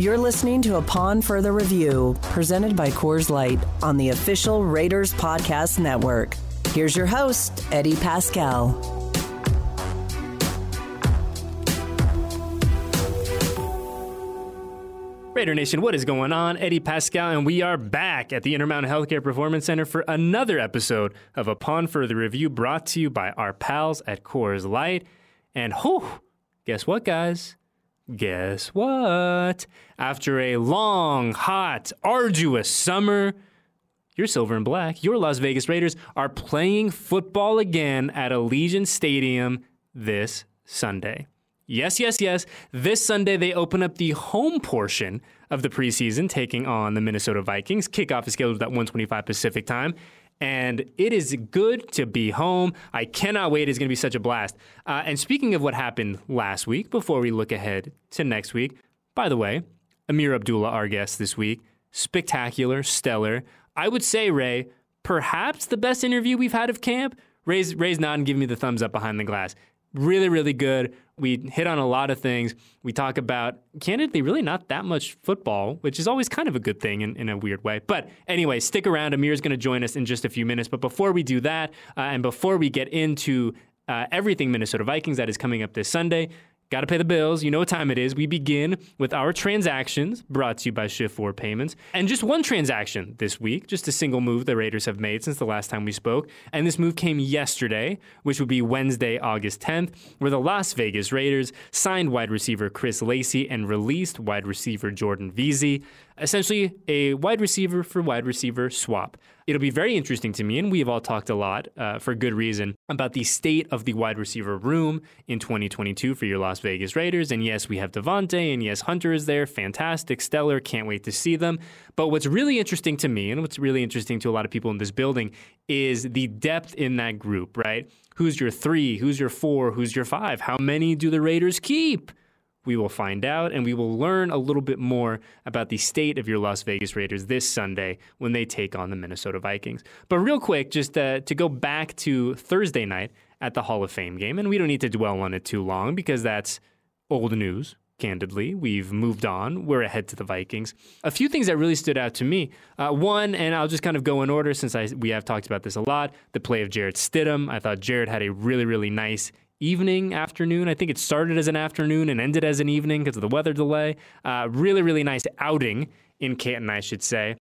You're listening to Upon Further Review, presented by Coors Light on the official Raiders Podcast Network. Here's your host, Eddie Paskal. Raider Nation, what is going on? Eddie Paskal, and we are back at the Intermountain Healthcare Performance Center for another episode of Upon Further Review brought to you by our pals at Coors Light. And whew, guess what, guys? Guess what? After a long, hot, arduous summer, your silver and black, your Las Vegas Raiders are playing football again at Allegiant Stadium this Sunday. Yes, yes, yes. This Sunday, they open up the home portion of the preseason, taking on the Minnesota Vikings. Kickoff is scheduled at 125 Pacific time and it is good to be home. I cannot wait. It's going to be such a blast. Uh, and speaking of what happened last week, before we look ahead to next week, by the way, Ameer Abdullah, our guest this week, spectacular, stellar. I would say, Ray, perhaps the best interview we've had of camp. Ray's, Ray's nodding, giving me the thumbs up behind the glass. Really, really good. We hit on a lot of things. We talk about, candidly, really not that much football, which is always kind of a good thing in, in a weird way. But anyway, stick around. Ameer's going to join us in just a few minutes. But before we do that, uh, and before we get into uh, everything Minnesota Vikings that is coming up this Sunday, Got to pay the bills. You know what time it is. We begin with our transactions brought to you by Shift 4 Payments. And just one transaction this week, just a single move the Raiders have made since the last time we spoke. And this move came yesterday, which would be Wednesday, August 10th, where the Las Vegas Raiders signed wide receiver Chris Lacey and released wide receiver Jordan Veasley essentially a wide receiver for wide receiver swap. It'll be very interesting to me, and we have all talked a lot uh, for good reason about the state of the wide receiver room in 2022 for your Las Vegas Raiders. And yes, we have Davante, and yes, Hunter is there. Fantastic, stellar. Can't wait to see them. But what's really interesting to me, and what's really interesting to a lot of people in this building, is the depth in that group, right? Who's your three? Who's your four? Who's your five? How many do the Raiders keep? We will find out and we will learn a little bit more about the state of your Las Vegas Raiders this Sunday when they take on the Minnesota Vikings. But real quick, just uh, to go back to Thursday night at the Hall of Fame game, and we don't need to dwell on it too long because that's old news. Candidly, we've moved on. We're ahead to the Vikings. A few things that really stood out to me. Uh, one, and I'll just kind of go in order since I, we have talked about this a lot. The play of Jarrett Stidham. I thought Jarrett had a really, really nice evening, afternoon. I think it started as an afternoon and ended as an evening because of the weather delay. Uh, really, really nice outing in Canton, I should say.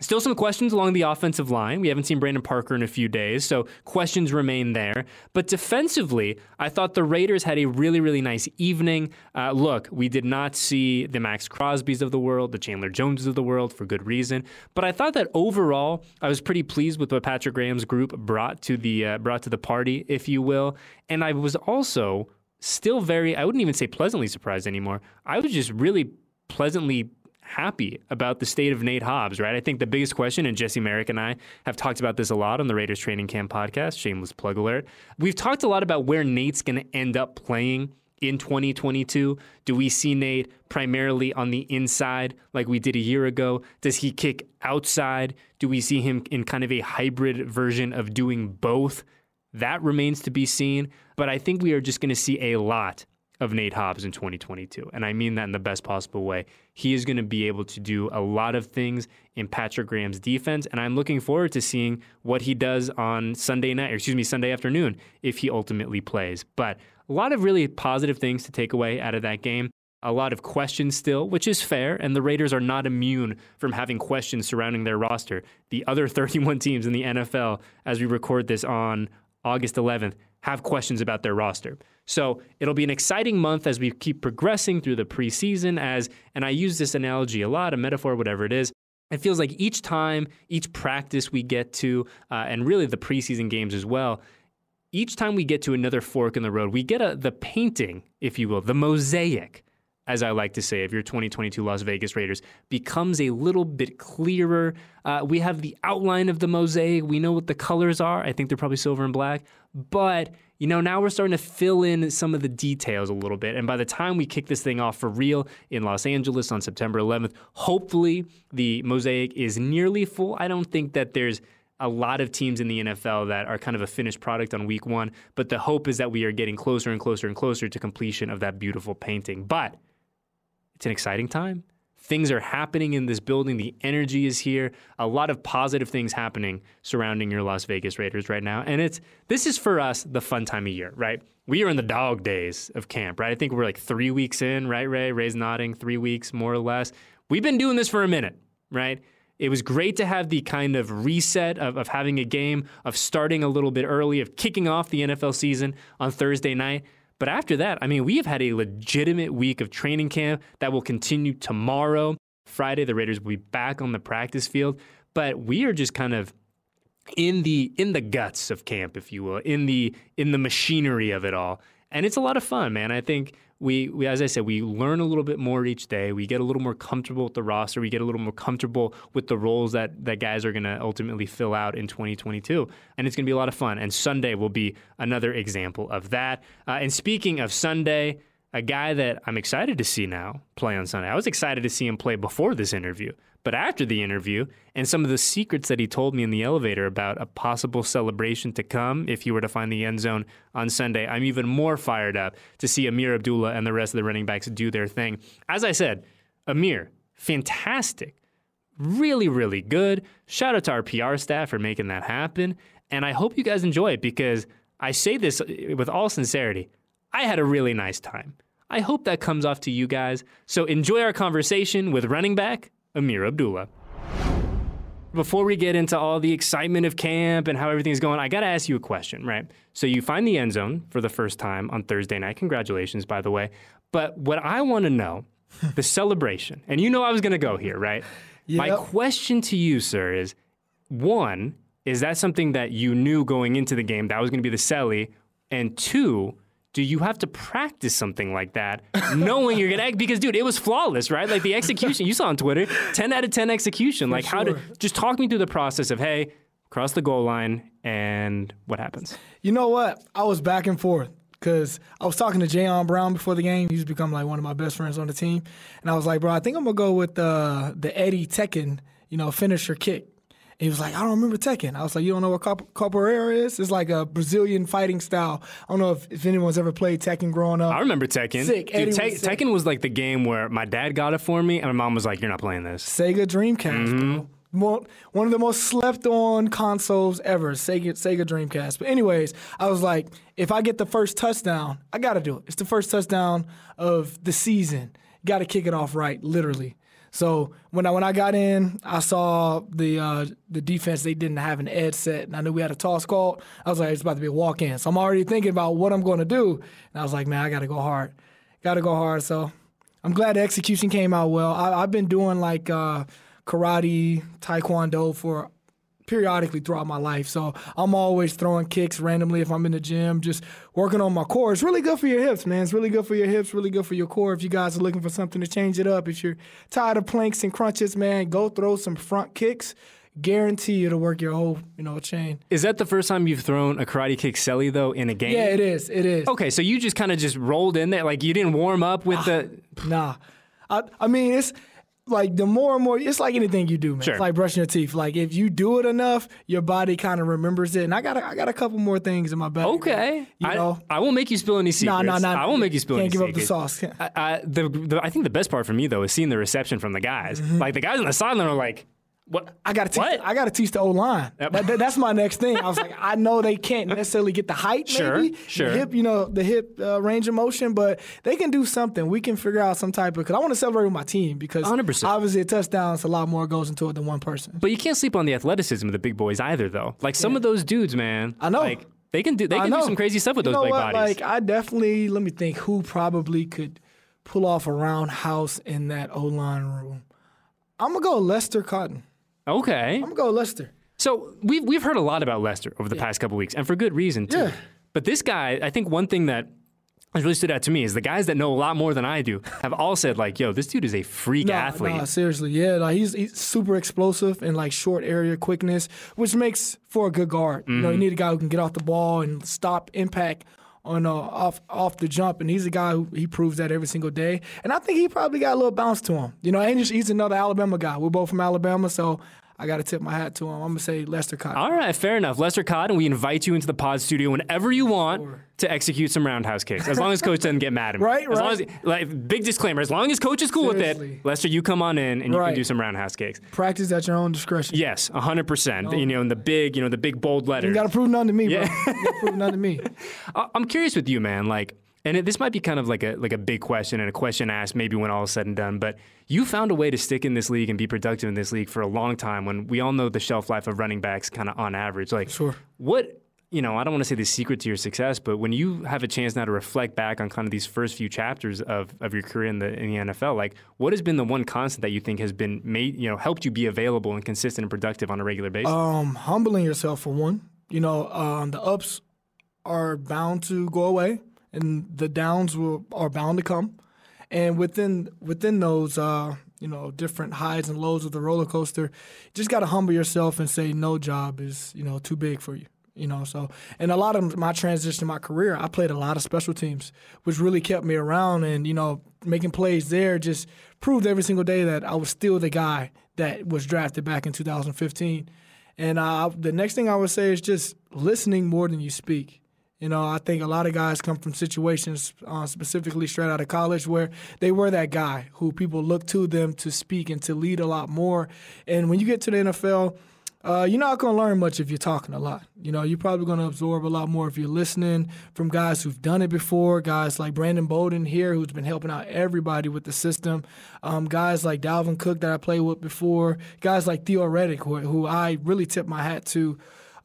Still some questions along the offensive line. We haven't seen Brandon Parker in a few days, so questions remain there. But defensively, I thought the Raiders had a really, really nice evening. Uh, look, we did not see the Max Crosbys of the world, the Chandler Joneses of the world for good reason. But I thought that overall, I was pretty pleased with what Patrick Graham's group brought to the uh, brought to the party, if you will. And I was also still very, I wouldn't even say pleasantly surprised anymore. I was just really pleasantly happy about the state of Nate Hobbs, right? I think the biggest question, and Jesse Merrick and I have talked about this a lot on the Raiders Training Camp podcast, shameless plug alert. We've talked a lot about where Nate's going to end up playing in 2022? Do we see Nate primarily on the inside like we did a year ago? Does he kick outside? Do we see him in kind of a hybrid version of doing both? That remains to be seen. But I think we are just going to see a lot of Nate Hobbs in 2022. And I mean that in the best possible way. He is going to be able to do a lot of things in Patrick Graham's defense. And I'm looking forward to seeing what he does on Sunday night, or excuse me, Sunday afternoon, if he ultimately plays. But a lot of really positive things to take away out of that game. A lot of questions still, which is fair, and the Raiders are not immune from having questions surrounding their roster. The other 31 teams in the NFL, as we record this on August 11th, have questions about their roster. So it'll be an exciting month as we keep progressing through the preseason. As and I use this analogy a lot, a metaphor, whatever it is. It feels like each time, each practice we get to, uh, and really the preseason games as well. Each time we get to another fork in the road, we get a, the painting, if you will, the mosaic as I like to say, of your 2022 Las Vegas Raiders becomes a little bit clearer. Uh, we have the outline of the mosaic. We know what the colors are. I think they're probably silver and black. But, you know, now we're starting to fill in some of the details a little bit. And by the time we kick this thing off for real in Los Angeles on September 11th, hopefully the mosaic is nearly full. I don't think that there's a lot of teams in the NFL that are kind of a finished product on week one, but the hope is that we are getting closer and closer and closer to completion of that beautiful painting. But it's an exciting time. Things are happening in this building. The energy is here. A lot of positive things happening surrounding your Las Vegas Raiders right now. And it's this is for us the fun time of year, right? We are in the dog days of camp, right? I think we're like three weeks in, right, Ray? Ray's nodding, three weeks more or less. We've been doing this for a minute, right? It was great to have the kind of reset of, of having a game, of starting a little bit early, of kicking off the NFL season on Thursday night. But after that, I mean, we have had a legitimate week of training camp that will continue tomorrow. Friday, the Raiders will be back on the practice field. But we are just kind of in the in the guts of camp, if you will, in the in the machinery of it all. And it's a lot of fun, man. I think we, we, as I said, we learn a little bit more each day. We get a little more comfortable with the roster. We get a little more comfortable with the roles that, that guys are going to ultimately fill out in 2022. And it's going to be a lot of fun. And Sunday will be another example of that. Uh, and speaking of Sunday, a guy that I'm excited to see now play on Sunday. I was excited to see him play before this interview, but after the interview and some of the secrets that he told me in the elevator about a possible celebration to come if he were to find the end zone on Sunday, I'm even more fired up to see Ameer Abdullah and the rest of the running backs do their thing. As I said, Ameer, fantastic. Really, really good. Shout out to our PR staff for making that happen. And I hope you guys enjoy it because I say this with all sincerity. I had a really nice time. I hope that comes off to you guys. So enjoy our conversation with running back Ameer Abdullah. Before we get into all the excitement of camp and how everything's going, I got to ask you a question, right? So you find the end zone for the first time on Thursday night. Congratulations, by the way. But what I want to know, the celebration, and you know I was going to go here, right? Yep. My question to you, sir, is one, is that something that you knew going into the game that was going to be the celly? And two, do you have to practice something like that knowing you're gonna because dude it was flawless right? Like the execution you saw on twitter 10 out of 10 execution. Like sure. how to just talk me through the process of hey cross the goal line and what happens? You know what? I was back and forth because I was talking to Jayon Brown before the game. He's become like one of my best friends on the team, and I was like, bro, I think I'm gonna go with uh, the Eddy Tekken, you know, finisher kick he was like, I don't remember Tekken. I was like, you don't know what capoeira is? It's like a Brazilian fighting style. I don't know if, if anyone's ever played Tekken growing up. I remember Tekken. Sick. Dude, Te- was sick. Tekken was like the game where my dad got it for me, and my mom was like, you're not playing this. Sega Dreamcast, mm-hmm. bro. More, one of the most slept on consoles ever, Sega, Sega Dreamcast. But anyways, I was like, if I get the first touchdown, I got to do it. It's the first touchdown of the season. Got to kick it off right, literally. So when I when I got in, I saw the uh, the defense. They didn't have an edge set, and I knew we had a toss call. I was like, it's about to be a walk in. So I'm already thinking about what I'm going to do. And I was like, man, I got to go hard. Got to go hard. So I'm glad the execution came out well. I, have been doing like uh, karate, taekwondo for periodically throughout my life. So I'm always throwing kicks randomly if I'm in the gym, just working on my core. It's really good for your hips, man. It's really good for your hips, really good for your core. If you guys are looking for something to change it up, if you're tired of planks and crunches, man, go throw some front kicks. Guarantee it'll work your whole, you know, chain. Is that the first time you've thrown a karate kick celly though in a game? Yeah, it is. It is. Okay, so you just kind of just rolled in there, like you didn't warm up with ah, the. Nah, I, I mean it's like the more and more, it's like anything you do, man. Sure. It's like brushing your teeth. Like if you do it enough, your body kind of remembers it. And I got a, I got a couple more things in my bag. Okay, you know, I, I won't make you spill any secrets. No, no, no. I won't make you spill. Can't any give secrets. up the sauce. I, I, the, the, I think the best part for me though is seeing the reception from the guys. Mm-hmm. Like the guys on the sideline are like. What? I gotta teach. What? I gotta teach the O line. Yep. That, that, that's my next thing. I was like, I know they can't necessarily get the height, sure, maybe, sure. the hip, you know, the hip uh, range of motion, but they can do something. We can figure out some type of. Because I want to celebrate with my team because 100%. obviously a touchdown is a lot more goes into it than one person. But you can't sleep on the athleticism of the big boys either, though. Like some yeah. of those dudes, man. I know. Like they can do. They can do some crazy stuff with you those big what? bodies. Like I definitely let me think. Who probably could pull off a roundhouse in that O line room? I'm gonna go Lester Cotton. Okay. I'm gonna go Lester. So we've we've heard a lot about Lester over the yeah. past couple weeks, and for good reason too. Yeah. But this guy, I think one thing that has really stood out to me is the guys that know a lot more than I do have all said like, "Yo, this dude is a freak no, athlete." No, seriously, yeah, like he's he's super explosive and like short area quickness, which makes for a good guard. Mm-hmm. You know, you mm-hmm. need a guy who can get off the ball and stop impact on uh, off off the jump, and he's a guy who he proves that every single day. And I think he probably got a little bounce to him. You know, and he's, he's another Alabama guy. We're both from Alabama, so I got to tip my hat to him. I'm gonna say Lester Cotton. All right, fair enough. Lester Cotton, we invite you into the pod studio whenever you want Sure. to execute some roundhouse kicks, as long as coach doesn't get mad at me. Right, As long as, right. like, big disclaimer: as long as coach is cool with it, Lester, you come on in and you can do some roundhouse kicks. Practice at your own discretion. Yes, hundred percent. Oh. You know, in the big, you know, the big bold letters. You got to prove none to me, Yeah. bro. You gotta prove none to me. I'm curious with you, man. Like, and it, this might be kind of like a like a big question and a question asked maybe when all is said and done. But you found a way to stick in this league and be productive in this league for a long time. When we all know the shelf life of running backs, kind of on average. Like, Sure. what you know, I don't want to say the secret to your success, but when you have a chance now to reflect back on kind of these first few chapters of, of your career in the in the NFL, like what has been the one constant that you think has been made, you know, helped you be available and consistent and productive on a regular basis? Um, humbling yourself for one. You know, um, the ups are bound to go away, and the downs will are bound to come. And within within those, uh, you know, different highs and lows of the roller coaster, just got to humble yourself and say no job is you know too big for you. You know, so and a lot of my transition my career, I played a lot of special teams, which really kept me around. And you know, making plays there just proved every single day that I was still the guy that was drafted back in 2015. And uh, the next thing I would say is just listening more than you speak. You know, I think a lot of guys come from situations, uh, specifically straight out of college, where they were that guy who people look to them to speak and to lead a lot more. And when you get to the NFL, uh, you're not going to learn much if you're talking a lot. You know, you're probably going to absorb a lot more if you're listening from guys who've done it before, guys like Brandon Bolden here, who's been helping out everybody with the system, um, guys like Dalvin Cook that I played with before, guys like Theo Riddick, who, who I really tip my hat to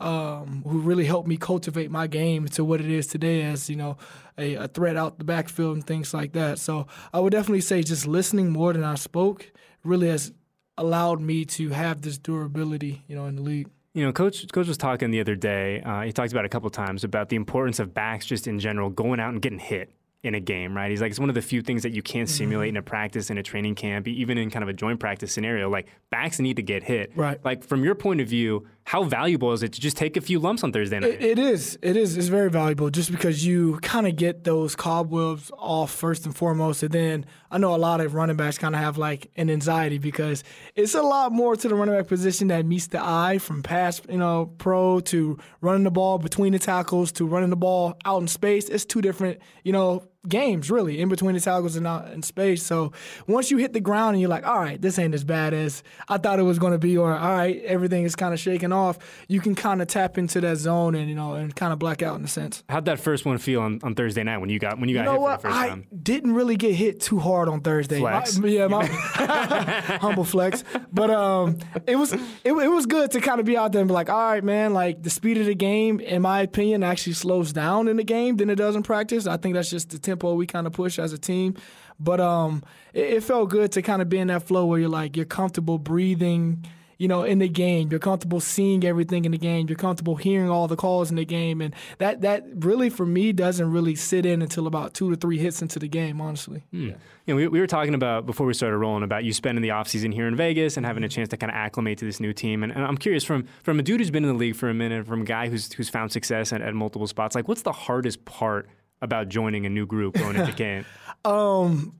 um, who really helped me cultivate my game to what it is today as, you know, a, a threat out the backfield and things like that. So I would definitely say just listening more than I spoke really has allowed me to have this durability, you know, in the league. You know, coach coach was talking the other day. Uh, he talked about a couple times about the importance of backs just in general going out and getting hit in a game, right? He's like, it's one of the few things that you can't Mm-hmm. simulate in a practice, in a training camp, even in kind of a joint practice scenario. Like backs need to get hit. Right. Like from your point of view, how valuable is it to just take a few lumps on Thursday night? It, it is. It is. It's very valuable just because you kind of get those cobwebs off first and foremost. And then I know a lot of running backs kind of have like an anxiety because it's a lot more to the running back position that meets the eye from pass, you know, pro to running the ball between the tackles to running the ball out in space. It's two different, you know, games really in between the tackles and out in space. So once you hit the ground and you're like, all right, this ain't as bad as I thought it was going to be, or all right, everything is kind of shaking off, you can kind of tap into that zone and you know and kind of black out in a sense. How'd that first one feel on, on Thursday night when you got when you got You know hit what? for the first I time? didn't really get hit too hard on Thursday. Flex. My- yeah, my humble flex. But um, it was it, it was good to kind of be out there and be like, all right, man. Like the speed of the game, in my opinion, actually slows down in the game than it does in practice. I think that's just the tempo we kind of push as a team. But um, it, it felt good to kind of be in that flow where you're like you're comfortable breathing you know, in the game. You're comfortable seeing everything in the game. You're comfortable hearing all the calls in the game, and that that really for me doesn't really sit in until about two to three hits into the game. Honestly, You know, we, we were talking about before we started rolling about you spending the offseason here in Vegas and having a chance to kind of acclimate to this new team. And, and I'm curious from from a dude who's been in the league for a minute, from a guy who's who's found success at, at multiple spots. Like, what's the hardest part about joining a new group going into camp? Um,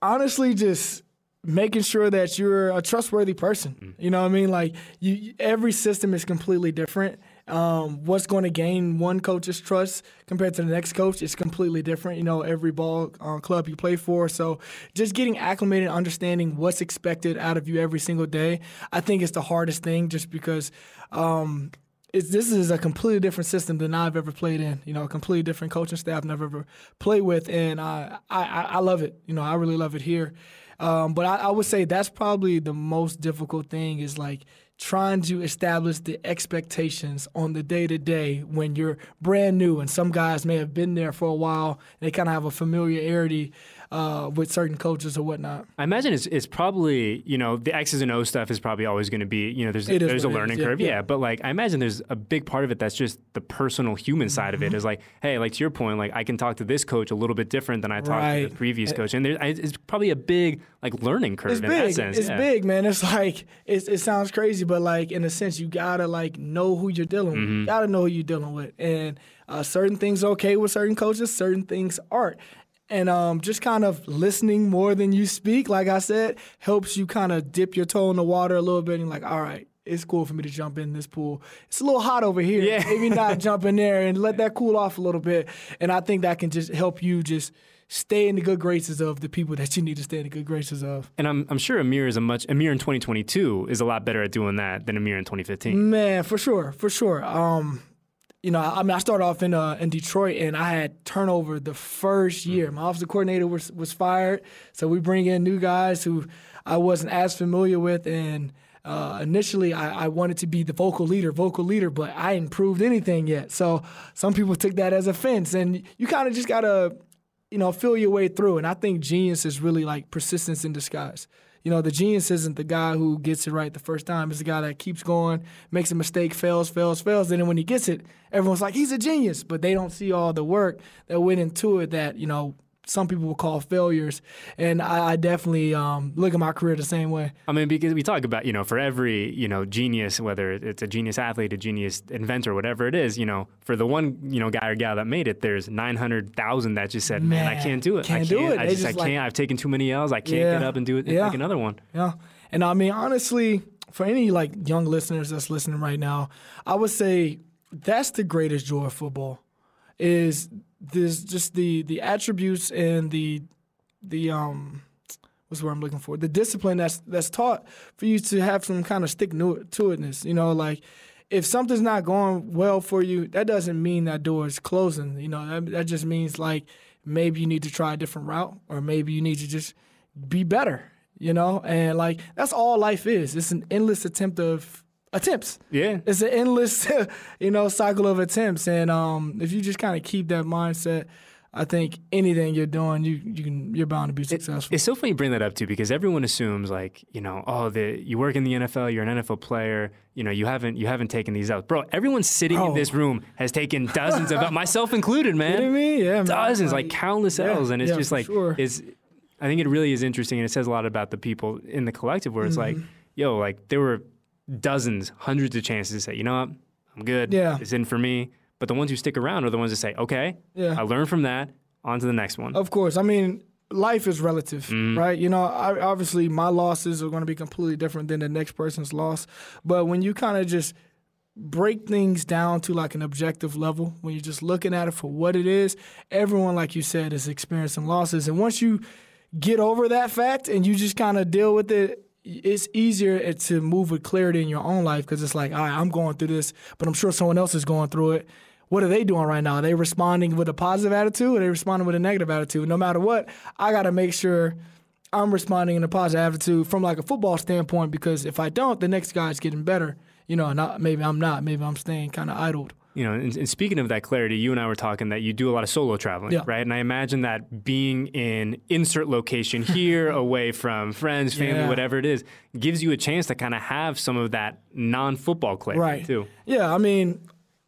honestly, just making sure that you're a trustworthy person. You know what I mean? Like you, every system is completely different. Um, what's going to gain one coach's trust compared to the next coach is completely different. You know, every ball uh, club you play for. So just getting acclimated, understanding what's expected out of you every single day, I think is the hardest thing. Just because. Um, it's, this is a completely different system than I've ever played in. You know, a completely different coaching staff I've ever played with, and I, I, I love it. You know, I really love it here. Um, but I, I would say that's probably the most difficult thing is like trying to establish the expectations on the day to day when you're brand new, and some guys may have been there for a while. They kind of have a familiarity uh, with certain coaches or whatnot. I imagine it's, it's probably, you know, the X's and O stuff is probably always going to be, you know, there's, It there's a learning is, curve. Yeah, yeah. But like, I imagine there's a big part of it that's just the personal human side Mm-hmm. of it is like, hey, like to your point, like I can talk to this coach a little bit different than I talked to the previous coach. And there, it's probably a big like learning curve It's in big. that sense. It's yeah. big, man. It's like it's, it sounds crazy, but like in a sense, you gotta like know who you're dealing with. Mm-hmm. You gotta know who you're dealing with, and uh, certain things are okay with certain coaches, certain things aren't. And um, just kind of listening more than you speak, like I said, helps you kind of dip your toe in the water a little bit and like, all right, it's cool for me to jump in this pool. It's a little hot over here. Yeah. Maybe not jump in there and let that cool off a little bit. And I think that can just help you just stay in the good graces of the people that you need to stay in the good graces of. And I'm, I'm sure Ameer is a much Ameer in 2022 is a lot better at doing that than Ameer in 2015. Man, for sure, for sure. Um, you know, I mean, I started off in uh, in Detroit, and I had turnover the first year. My offensive coordinator was was fired, so we bring in new guys who I wasn't as familiar with, and uh, initially I, I wanted to be the vocal leader, vocal leader, but I hadn't proved anything yet. So some people took that as offense, and you kind of just gotta, you know, feel your way through. And I think genius is really like persistence in disguise. You know, the genius isn't the guy who gets it right the first time. It's the guy that keeps going, makes a mistake, fails, fails, fails. And then when he gets it, everyone's like, he's a genius. But they don't see all the work that went into it that, you know, some people will call failures. And I, I definitely um, look at my career the same way. I mean, because we talk about, you know, for every, you know, genius, whether it's a genius athlete, a genius inventor, whatever it is, you know, for the one, you know, guy or gal that made it, there's 900,000 that just said, man, I can't do it. can't I do can't. it. I They just, I just can't. I've taken too many L's. I can't Yeah. get up and do it, Yeah. like another one. Yeah. And I mean, honestly, for any like young listeners that's listening right now, I would say that's the greatest joy of football is this just the the attributes and the the um what's word I'm looking for? The discipline that's that's taught for you to have some kind of stick to itness. You know, like if something's not going well for you, that doesn't mean that door is closing. You know, that, that just means like maybe you need to try a different route, or maybe you need to just be better. You know, and like that's all life is. It's an endless attempt of attempts. Yeah. It's an endless, you know, cycle of attempts. And um, if you just kind of keep that mindset, I think anything you're doing, you you can you're bound to be successful. It's so funny you bring that up too because everyone assumes like you know oh the you work in the NFL you're an NFL player you know you haven't you haven't taken these out bro everyone sitting in this room has taken dozens of myself included man Kidding me? Yeah, man. dozens like countless yeah, L's and it's yeah, just like sure. is I think it really is interesting and it says a lot about the people in the collective where it's like Mm-hmm. yo like there were dozens hundreds of chances to say you know what I'm good Yeah. it's in for me but the ones who stick around are the ones that say okay Yeah. I learned from that on to the next one Of course. I mean, life is relative, Mm-hmm. right? You know, I, obviously my losses are going to be completely different than the next person's loss. But when you kind of just break things down to like an objective level, when you're just looking at it for what it is, everyone, like you said, is experiencing losses. And once you get over that fact and you just kind of deal with it, it's easier eh, to move with clarity in your own life because it's like, all right, I'm going through this, but I'm sure someone else is going through it. What are they doing right now? Are they responding with a positive attitude or they responding with a negative attitude? No matter what, I got to make sure I'm responding in a positive attitude from like a football standpoint because if I don't, the next guy's getting better. You know, not maybe I'm not. Maybe I'm staying kind of idled. You know, and, and speaking of that clarity, you and I were talking that you do a lot of solo traveling, Yeah. right? And I imagine that being in insert location here, away from friends, family, Yeah. whatever it is, gives you a chance to kind of have some of that non-football clarity right. too. Yeah, I mean,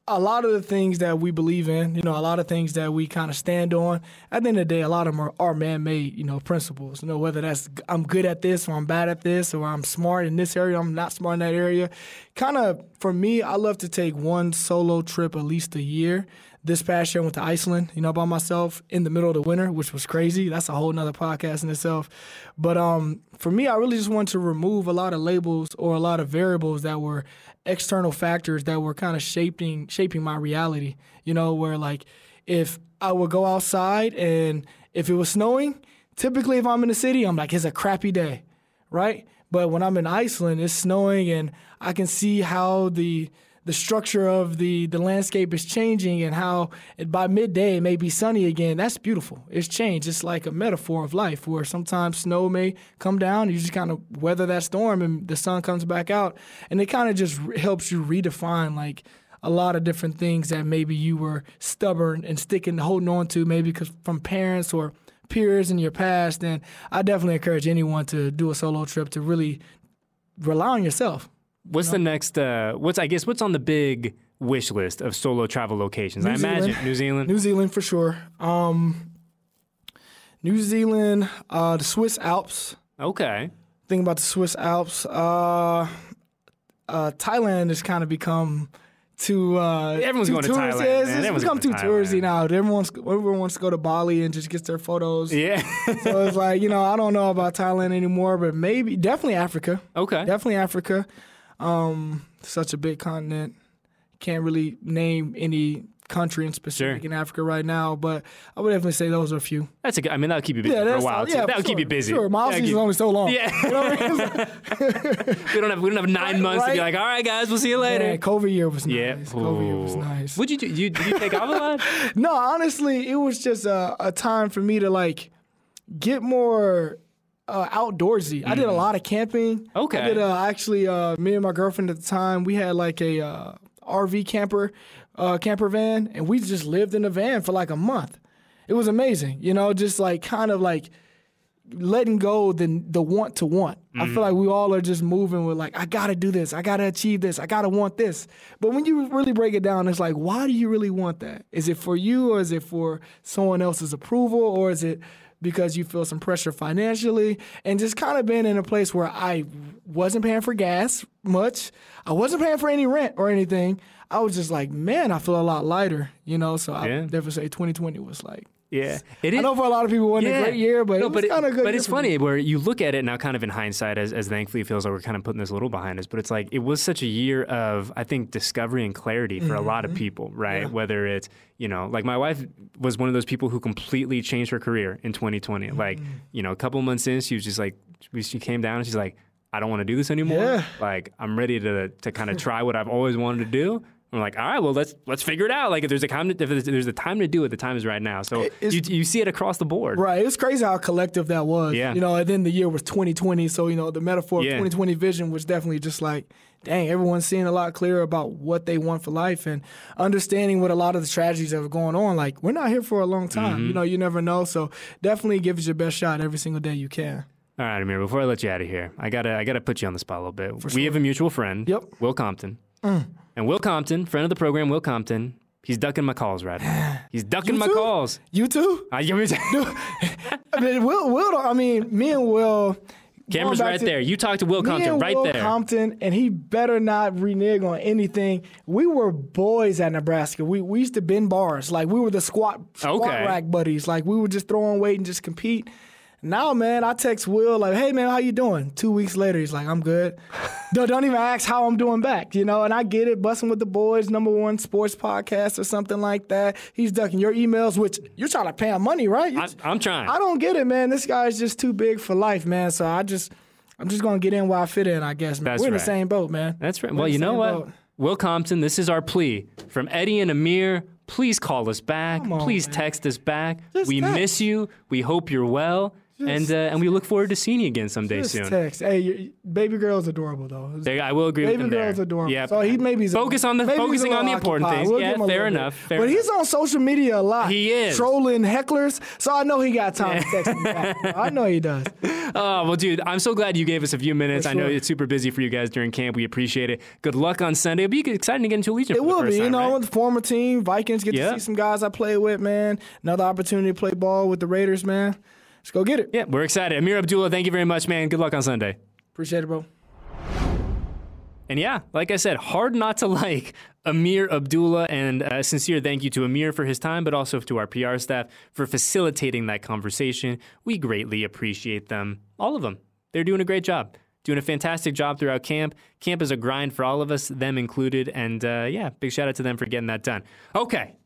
a lot of the things that we believe in, you know, a lot of things that we kind of stand on. At the end of the day, a lot of them are, are man-made, you know, principles. You know, whether that's I'm good at this or I'm bad at this or I'm smart in this area, I'm not smart in that area. Kind of for me, I love to take one solo trip at least a year. This past year, I went to Iceland, you know, by myself in the middle of the winter, which was crazy. That's a whole nother podcast in itself. But um, for me, I really just wanted to remove a lot of labels or a lot of variables that were external factors that were kind of shaping shaping my reality. You know, where like if I would go outside and if it was snowing, typically if I'm in the city, I'm like, it's a crappy day, right? But when I'm in Iceland, it's snowing and I can see how the the structure of the the landscape is changing and how it, by midday it may be sunny again. That's beautiful. It's changed. It's like a metaphor of life where sometimes snow may come down, you just kind of weather that storm and the sun comes back out, and it kind of just re- helps you redefine like a lot of different things that maybe you were stubborn and sticking holding on to maybe 'cause from parents or peers in your past. And I definitely encourage anyone to do a solo trip to really rely on yourself. What's the next? Uh, what's I guess what's on the big wish list of solo travel locations? I New imagine New Zealand. New Zealand for sure. Um, New Zealand, uh, the Swiss Alps. okay. Think about the Swiss Alps. Uh, uh, Thailand has kind of become too. Uh, Everyone's too going to Thailand, Yeah, it's, man. it's become too to touristy now. Everyone's everyone wants to go to Bali and just get their photos. Yeah. So it's like you know I don't know about Thailand anymore, but maybe definitely Africa. okay. Definitely Africa. Um, such a big continent. Can't really name any country in specific Sure. in Africa right now, but I would definitely say those are a few. That's a good. I mean, that'll keep you busy Yeah, for a while. too. yeah, that'll for keep you busy. Sure, my is only so long. Yeah. You know what I mean? we don't have we don't have nine months to be like, all right, guys, we'll see you later. Man, COVID year was nice. yeah. COVID year was nice. What'd you do? You, did you take off a lot? No, honestly, it was just a, a time for me to like get more uh, outdoorsy. I did a lot of camping. Mm. Okay. I did uh, actually uh, me and my girlfriend at the time we had like a uh, RV camper uh, camper van, and we just lived in a van for like a month. It was amazing, you know, just like kind of like letting go the the want to want. I feel like we all are just moving with like I gotta do this, I gotta achieve this, I gotta want this. But when you really break it down, it's like why do you really want that? Is it for you, or is it for someone else's approval, or is it because you feel some pressure financially? And just kind of been in a place where I wasn't paying for gas much, I wasn't paying for any rent or anything. I was just like, man, I feel a lot lighter, you know. So I Yeah. definitely say 2020 was like. Yeah, it is. I know for a lot of people it wasn't a great year, but no, it was kind of good. But it's funny where you look at it now, kind of in hindsight, as as thankfully it feels like we're kind of putting this a little behind us. But it's like it was such a year of I think discovery and clarity for a lot Mm-hmm. of people, right? Whether it's you know, like my wife was one of those people who completely changed her career in 2020. Mm-hmm. Like you know, a couple months in, she was just like she came down and she's like, I don't want to do this anymore. Yeah. Like I'm ready to to kind of try what I've always wanted to do. I'm like, all right, well, let's let's figure it out. Like, if there's a time, to, if there's, a time to do it, the time is right now. So you, you see it across the board. Right. It's crazy how collective that was. Yeah. You know, and then the year was 2020. So, you know, the metaphor of Yeah. 2020 vision was definitely just like, dang, everyone's seeing a lot clearer about what they want for life and understanding what a lot of the tragedies that are going on. Like, we're not here for a long time. Mm-hmm. You know, you never know. So definitely give it your best shot every single day you can. All right, Ameer. Before I let you out of here, I gotta I gotta put you on the spot a little bit. We have a mutual friend. Yep. Will Compton. And Will Compton, friend of the program, Will Compton, he's ducking my calls right now. He's ducking You my too? calls. You too? Uh, I, give me I mean, Will, Will, I mean, me and Will. Camera's right to- there. You talk to Will Compton right Will there. Compton, and he better not renege on anything. We were boys at Nebraska. We we used to bend bars. Like we were the squat squat Okay. rack buddies. Like we would just throw on weight and just compete. Now, man, I text Will like, "Hey, man, how you doing?" Two weeks later, he's like, "I'm good." don't, don't even ask how I'm doing back, you know. And I get it, Bussin' With The Boys, number one sports podcast or something like that. He's ducking your emails, which you're trying to pay him money, right? I, I'm trying. I don't get it, man. This guy's just too big for life, man. So I just, I'm just gonna get in where I fit in, I guess. Man. That's We're in the same boat, man. That's right. We're Well, you know what? boat. Will Compton, this is our plea from Eddie and Ameer. Please call us back. On, Please man. text us back. Just we text. miss you. We hope you're well, and uh, and we look forward to seeing you again someday Just soon. text. Hey, baby girl's adorable though. There- I will agree Baby with him there. girl's adorable. Yeah. So he maybe Focus on the- focusing on the important occupied. things. We'll Yeah, give him a fair enough, fair but enough. he's on social media a lot. He is. trolling hecklers. So I know he got time to text me back. I know he does. Oh, well, dude, I'm so glad you gave us a few minutes. For I know it's super busy for you guys during camp. We appreciate it. Good luck on Sunday. It'll be exciting to get into Allegiant It will be, you know, right? the former team, Vikings get Yeah. to see some guys I played with, man. Another opportunity to play ball with the Raiders, man. Let's go get it. Yeah, we're excited. Ameer Abdullah, thank you very much, man. Good luck on Sunday. Appreciate it, bro. And yeah, like I said, hard not to like Ameer Abdullah. And a sincere thank you to Ameer for his time, but also to our PR staff for facilitating that conversation. We greatly appreciate them, all of them. They're doing a great job, doing a fantastic job throughout camp. Camp is a grind for all of us, them included. And uh, yeah, big shout out to them for getting that done. Okay,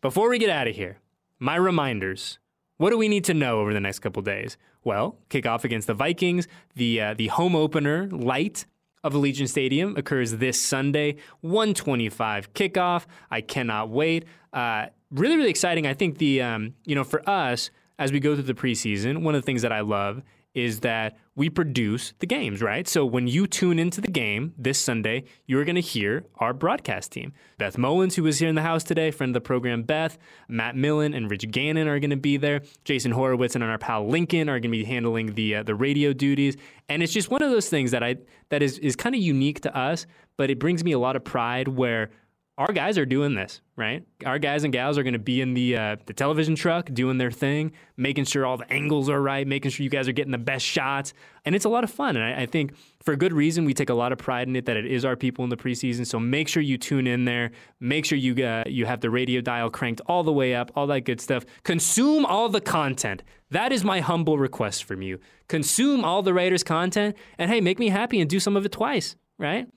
before we get out of here, my reminders. What do we need to know over the next couple days? Well, kickoff against the Vikings, the uh, the home opener, light of Allegiant Stadium occurs this Sunday, 125 kickoff. I cannot wait. Uh, really, really exciting. I think the um, you know for us as we go through the preseason, one of the things that I love is that we produce the games, right? So when you tune into the game this Sunday, you're going to hear our broadcast team. Beth Mowins, who was here in the house today, friend of the program, Beth, Matt Millen, and Rich Gannon are going to be there. Jason Horowitz and our pal Lincoln are going to be handling the uh, the radio duties. And it's just one of those things that I that is is kind of unique to us, but it brings me a lot of pride where our guys are doing this, right? Our guys and gals are going to be in the uh, the television truck doing their thing, making sure all the angles are right, making sure you guys are getting the best shots, and it's a lot of fun. And I, I think for good reason, we take a lot of pride in it that it is our people in the preseason. So make sure you tune in there. Make sure you uh, you have the radio dial cranked all the way up, all that good stuff. Consume all the content. That is my humble request from you. Consume all the Raiders content, and hey, make me happy and do some of it twice, right?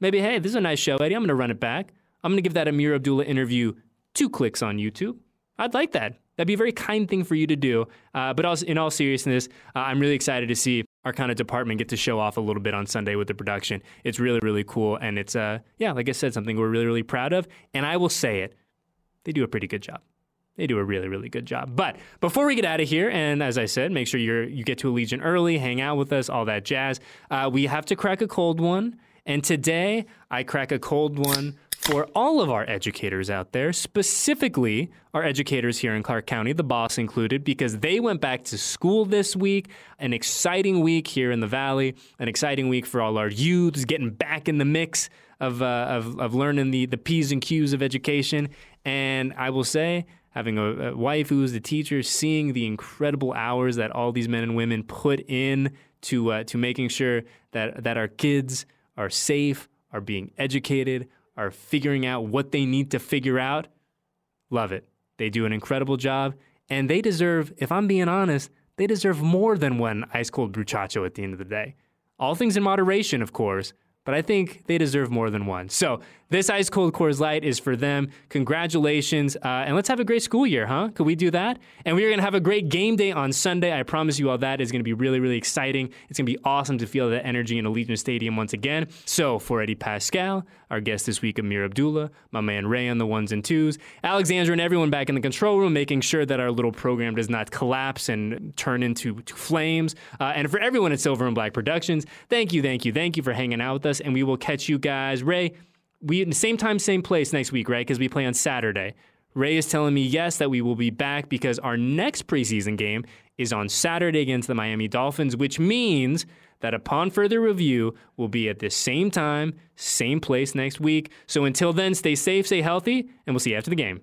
Maybe, hey, this is a nice show, Eddie. I'm going to run it back. I'm going to give that Ameer Abdullah interview two clicks on YouTube. I'd like that. That'd be a very kind thing for you to do. Uh, but also, in all seriousness, uh, I'm really excited to see our kind of department get to show off a little bit on Sunday with the production. It's really, really cool. And it's, uh, yeah, like I said, something we're really, really proud of. And I will say it, they do a pretty good job. They do a really, really good job. But before we get out of here, and as I said, make sure you're you get to Allegiant early, hang out with us, all that jazz. Uh, we have to crack a cold one, and today I crack a cold one for all of our educators out there, specifically our educators here in Clark County, the boss included, because they went back to school this week. An exciting week here in the Valley, an exciting week for all our youths getting back in the mix of, uh, of, of learning the, the P's and Q's of education. And I will say, having a, a wife who's a teacher, seeing the incredible hours that all these men and women put in to uh, to making sure that that our kids are safe, are being educated, are figuring out what they need to figure out. Love it. They do an incredible job, and they deserve, if I'm being honest, they deserve more than one ice cold bruchacho at the end of the day. All things in moderation, of course, but I think they deserve more than one. So this ice cold Coors Light is for them. Congratulations, uh, and let's have a great school year, huh? Could we do that? And we are gonna have a great game day on Sunday. I promise you all that is gonna be really, really exciting. It's gonna be awesome to feel that energy in Allegiant Stadium once again. So for Eddie Paskal, our guest this week, Ameer Abdullah, my man Ray on the ones and twos, Alexandra, and everyone back in the control room, making sure that our little program does not collapse and turn into flames. Uh, and for everyone at Silver and Black Productions, thank you, thank you, thank you for hanging out with us. And we will catch you guys, Ray we in the same time, same place next week, right? Because we play on Saturday. Ray is telling me yes that we will be back because our next preseason game is on Saturday against the Miami Dolphins, which means that upon further review, we'll be at the same time, same place next week. So until then, stay safe, stay healthy, and we'll see you after the game.